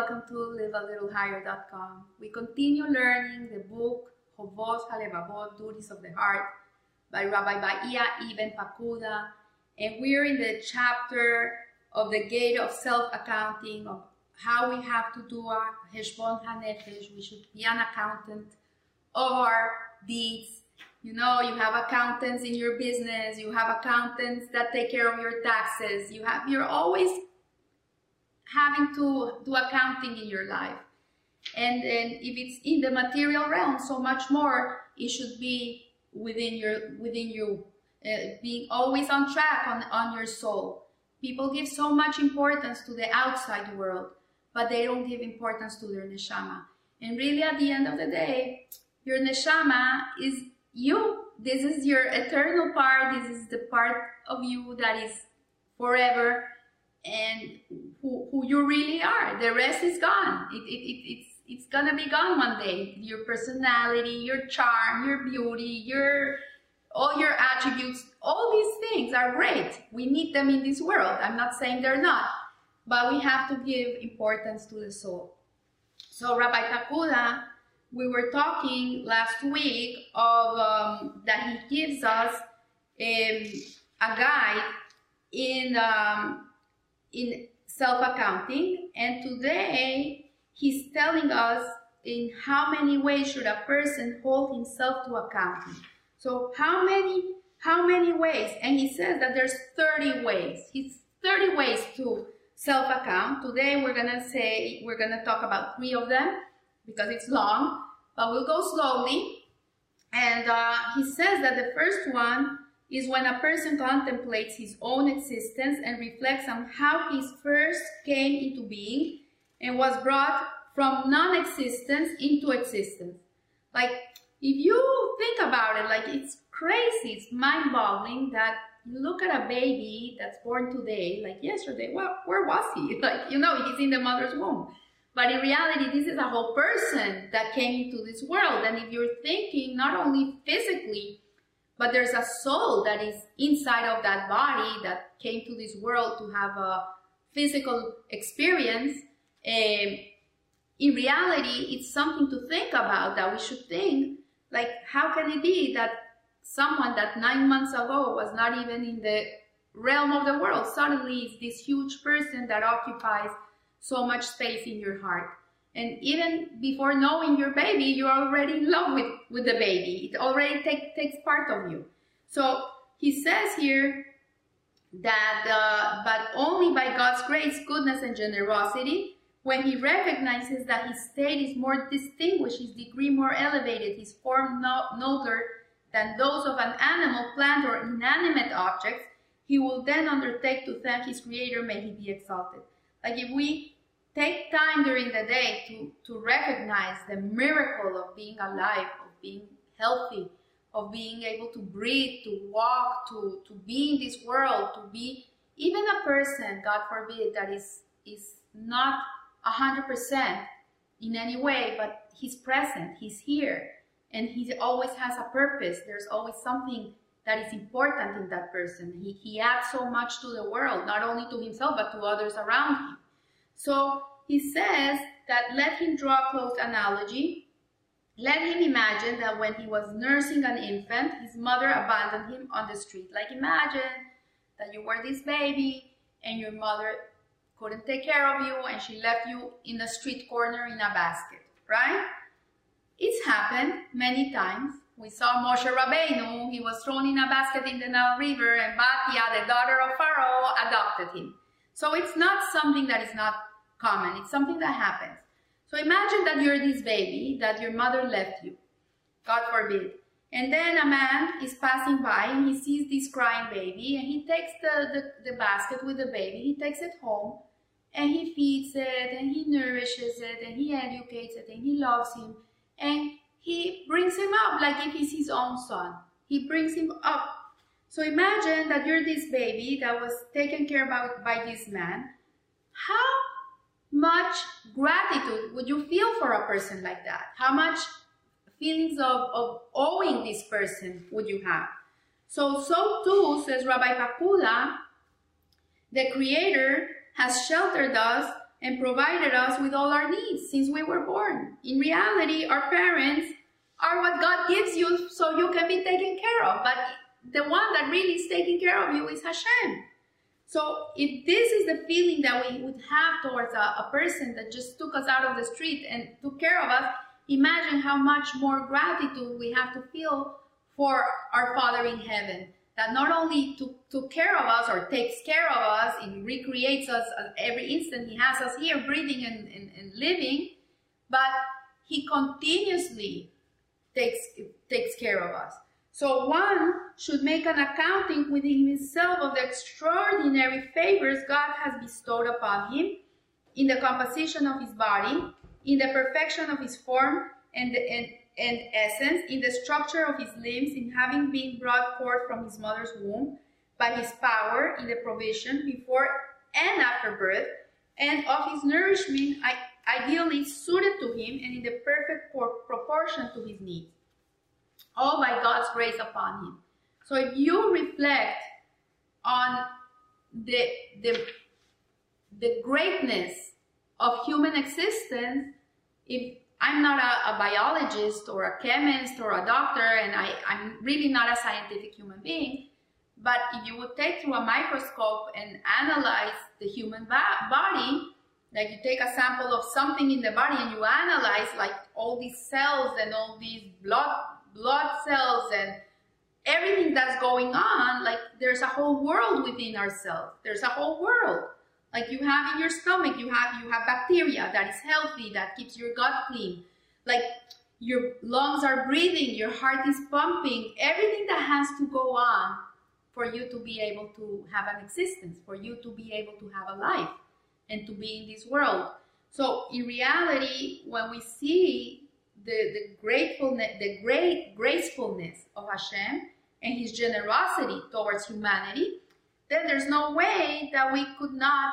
welcome to livealittlehigher.com. We continue learning the book Hovot HaLevavot, Duties of the Heart by Rabbi Bahia Ibn Pakuda. And we're in the chapter of the gate of self-accounting, of how we have to do our Heshbon HaNefesh. We should be an accountant of our deeds. You know, you have accountants in your business, you have accountants that take care of your taxes, you have, you're always having to do accounting in your life. And then if it's in the material realm, so much more, it should be within your within you, uh, being always on track on, on your soul. People give so much importance to the outside world, but they don't give importance to their neshama. And really, at the end of the day, your neshama is you. This is your eternal part. This is the part of you that is forever and who, who you really are. The rest is gone. It, it, it, it's, it's gonna be gone one day. Your personality, your charm, your beauty, your all your attributes, all these things are great. We need them in this world. I'm not saying they're not, but we have to give importance to the soul. So Rabbi Pakuda, we were talking last week of um, that he gives us um, a guide in um, in self-accounting and today he's telling us in how many ways should a person hold himself to accounting. So how many how many ways? And he says that there's 30 ways. He's 30 ways to self-account. Today we're gonna say we're gonna talk about three of them because it's long but we'll go slowly. And uh, he says that the first one is when a person contemplates his own existence and reflects on how he first came into being and was brought from non-existence into existence. Like, if you think about it, like, it's crazy, it's mind-boggling that look at a baby that's born today, like yesterday, well, where was he? Like, you know, he's in the mother's womb. But in reality, this is a whole person that came into this world. And if you're thinking not only physically, but there's a soul that is inside of that body that came to this world to have a physical experience. Um, in reality, it's something to think about that we should think like, how can it be that someone that nine months ago was not even in the realm of the world suddenly is this huge person that occupies so much space in your heart? And even before knowing your baby, you're already in love with, with the baby. It already take, takes part of you. So he says here that, uh, but only by God's grace, goodness, and generosity, when he recognizes that his state is more distinguished, his degree more elevated, his form no, nobler than those of an animal, plant, or inanimate objects, he will then undertake to thank his creator, may he be exalted. Like if we take time during the day to, to recognize the miracle of being alive, of being healthy, of being able to breathe, to walk, to, to be in this world, to be even a person, God forbid, that is, is not 100% in any way, but he's present, he's here, and he always has a purpose. There's always something that is important in that person. He, he adds so much to the world, not only to himself, but to others around him. So he says that let him draw a close analogy. Let him imagine that when he was nursing an infant, his mother abandoned him on the street. Like imagine that you were this baby and your mother couldn't take care of you and she left you in a street corner in a basket, right? It's happened many times. We saw Moshe Rabbeinu, he was thrown in a basket in the Nile River and Batia, the daughter of Pharaoh, adopted him. So it's not something that is not common. It's something that happens. So imagine that you're this baby that your mother left you. God forbid. And then a man is passing by and he sees this crying baby and he takes the, the, the basket with the baby, he takes it home and he feeds it and he nourishes it and he educates it and he loves him and he brings him up like if he's his own son. He brings him up. So imagine that you're this baby that was taken care of by, by this man. How much gratitude would you feel for a person like that? How much feelings of, of owing this person would you have? So, so too, says Rabbi Pakuda, the Creator has sheltered us and provided us with all our needs since we were born. In reality, our parents are what God gives you so you can be taken care of. But the one that really is taking care of you is Hashem. So if this is the feeling that we would have towards a, a person that just took us out of the street and took care of us, imagine how much more gratitude we have to feel for our Father in heaven that not only took, took care of us or takes care of us and recreates us every instant he has us here breathing and, and, and living, but he continuously takes, takes care of us. So one should make an accounting within himself of the extraordinary favors God has bestowed upon him in the composition of his body, in the perfection of his form, and, and and essence in the structure of his limbs in having been brought forth from his mother's womb by his power in the provision before and after birth and of his nourishment ideally suited to him and in the perfect proportion to his needs all by god's grace upon him so if you reflect on the the the greatness of human existence if I'm not a, a, biologist or a chemist or a doctor, and I, I'm really not a scientific human being. But if you would take through a microscope and analyze the human body, like you take a sample of something in the body and you analyze like all these cells and all these blood blood cells and everything that's going on, like there's a whole world within ourselves. There's a whole world. Like you have in your stomach you have you have bacteria that is healthy that keeps your gut clean. Like your lungs are breathing your heart is pumping. Everything that has to go on for you to be able to have an existence for you to be able to have a life and to be in this world. So in reality when we see the, the gratefulness the great gracefulness of hashem and his generosity towards humanity then there's no way that we could not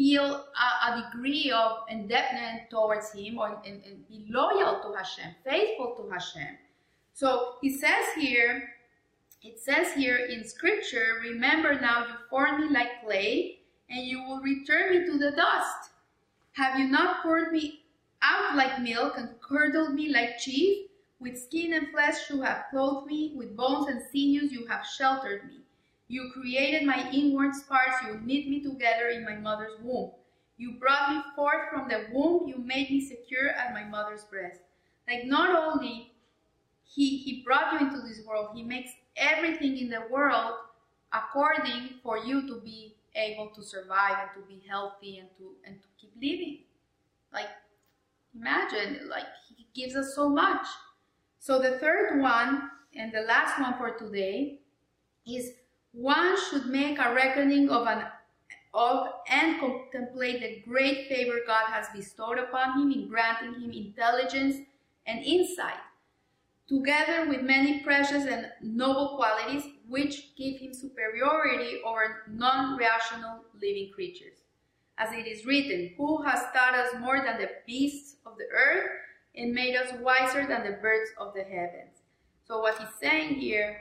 feel a, a degree of indebtedness towards Him or and, and be loyal to Hashem, faithful to Hashem. So He says here, it says here in Scripture, remember now you formed me like clay, and you will return me to the dust. Have you not poured me out like milk and curdled me like cheese? With skin and flesh you have clothed me, with bones and sinews you have sheltered me. You created my inward parts, you knit me together in my mother's womb. You brought me forth from the womb, you made me secure at my mother's breast. Like not only he, he brought you into this world, he makes everything in the world according for you to be able to survive and to be healthy and to and to keep living. Like imagine, like he gives us so much. So the third one and the last one for today is one should make a reckoning of an of and contemplate the great favor God has bestowed upon him in granting him intelligence and insight, together with many precious and noble qualities which give him superiority over non-rational living creatures. As it is written, Who has taught us more than the beasts of the earth and made us wiser than the birds of the heavens? So what he's saying here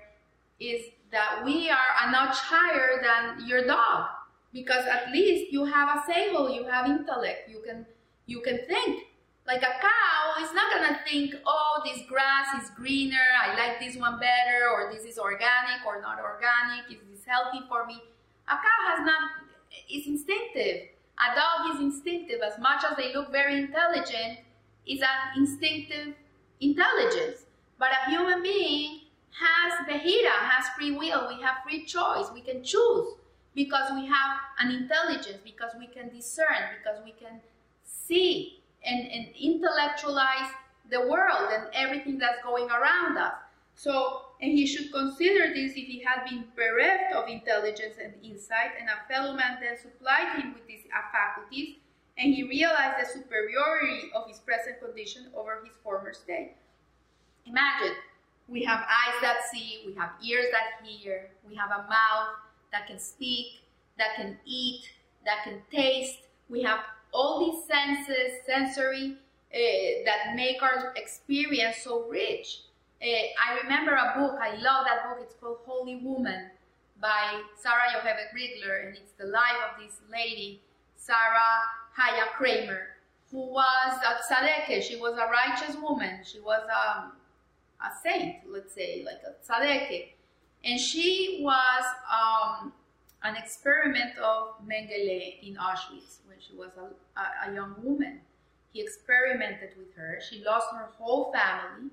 is that we are a notch higher than your dog because at least you have a sechel, you have intellect, you can you can think. Like a cow is not gonna think, oh, this grass is greener, I like this one better, or this is organic or not organic, is this healthy for me? A cow has not it's instinctive. A dog is instinctive as much as they look very intelligent, is an instinctive intelligence. But a human being has Behira, has free will. We have free choice. We can choose because we have an intelligence, because we can discern, because we can see and, and intellectualize the world and everything that's going around us. So, and he should consider this if he had been bereft of intelligence and insight, and a fellow man then supplied him with these faculties, and he realized the superiority of his present condition over his former state. Imagine we have eyes that see, we have ears that hear, we have a mouth that can speak, that can eat, that can taste. We have all these senses, sensory, uh, that make our experience so rich. Uh, I remember a book, I love that book, it's called Holy Woman by Sarah Yocheved Rigler, and it's the life of this lady, Sarah Haya Kramer, who was a tzadeke. She was a righteous woman. She was um, a saint, let's say, like a tzadeke. And she was um, an experiment of Mengele in Auschwitz when she was a, a, a young woman. He experimented with her. She lost her whole family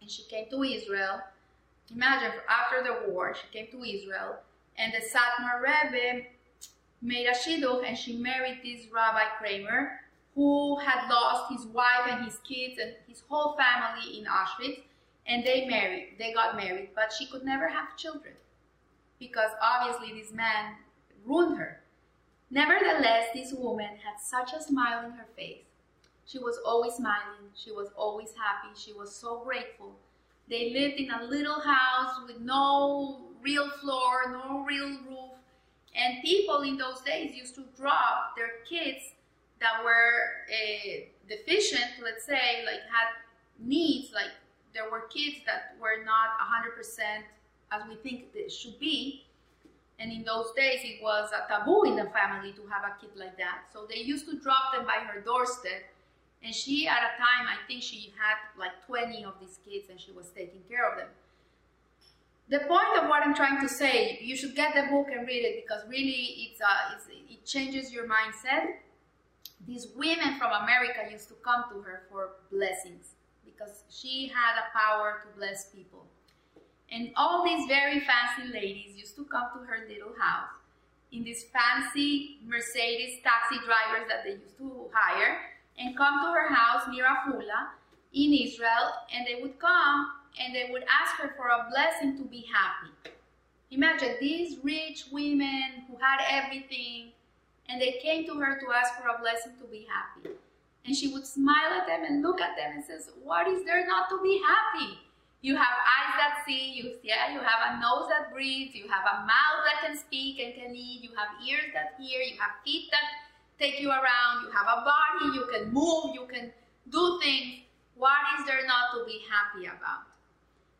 and she came to Israel. Imagine, after the war, she came to Israel and the Satmar Rebbe made a shidduch and she married this Rabbi Kramer who had lost his wife and his kids and his whole family in Auschwitz and they married, they got married, but she could never have children because obviously this man ruined her. Nevertheless, this woman had such a smile in her face. She was always smiling, she was always happy, she was so grateful. They lived in a little house with no real floor, no real roof, and people in those days used to drop their kids that were uh, deficient, let's say, like had needs, like there were kids that were not 100% as we think it should be. And in those days, it was a taboo in the family to have a kid like that. So they used to drop them by her doorstep. And she, at a time, I think she had like 20 of these kids and she was taking care of them. The point of what I'm trying to say, you should get the book and read it because really it's, uh, it's, it changes your mindset. These women from America used to come to her for blessings because she had a power to bless people. And all these very fancy ladies used to come to her little house in these fancy Mercedes taxi drivers that they used to hire and come to her house near Afula in Israel and they would come and they would ask her for a blessing to be happy. Imagine these rich women who had everything and they came to her to ask for a blessing to be happy. And she would smile at them and look at them and says, what is there not to be happy? You have eyes that see, you, yeah, you have a nose that breathes, you have a mouth that can speak and can eat, you have ears that hear, you have feet that take you around, you have a body, you can move, you can do things. What is there not to be happy about?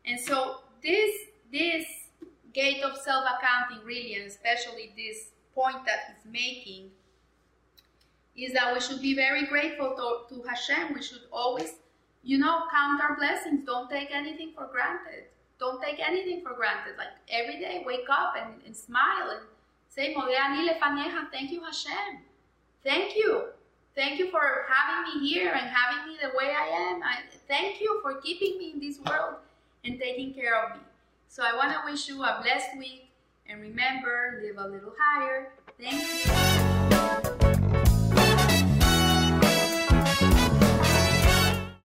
And so this this gate of self-accounting really, and especially this point that he's making, is that we should be very grateful to, to Hashem. We should always you know, count our blessings. Don't take anything for granted. Don't take anything for granted. Like every day, wake up and, and smile and say, Thank you, Hashem. Thank you. Thank you for having me here and having me the way I am. I, thank you for keeping me in this world and taking care of me. So I want to wish you a blessed week and remember, live a little higher. Thank you.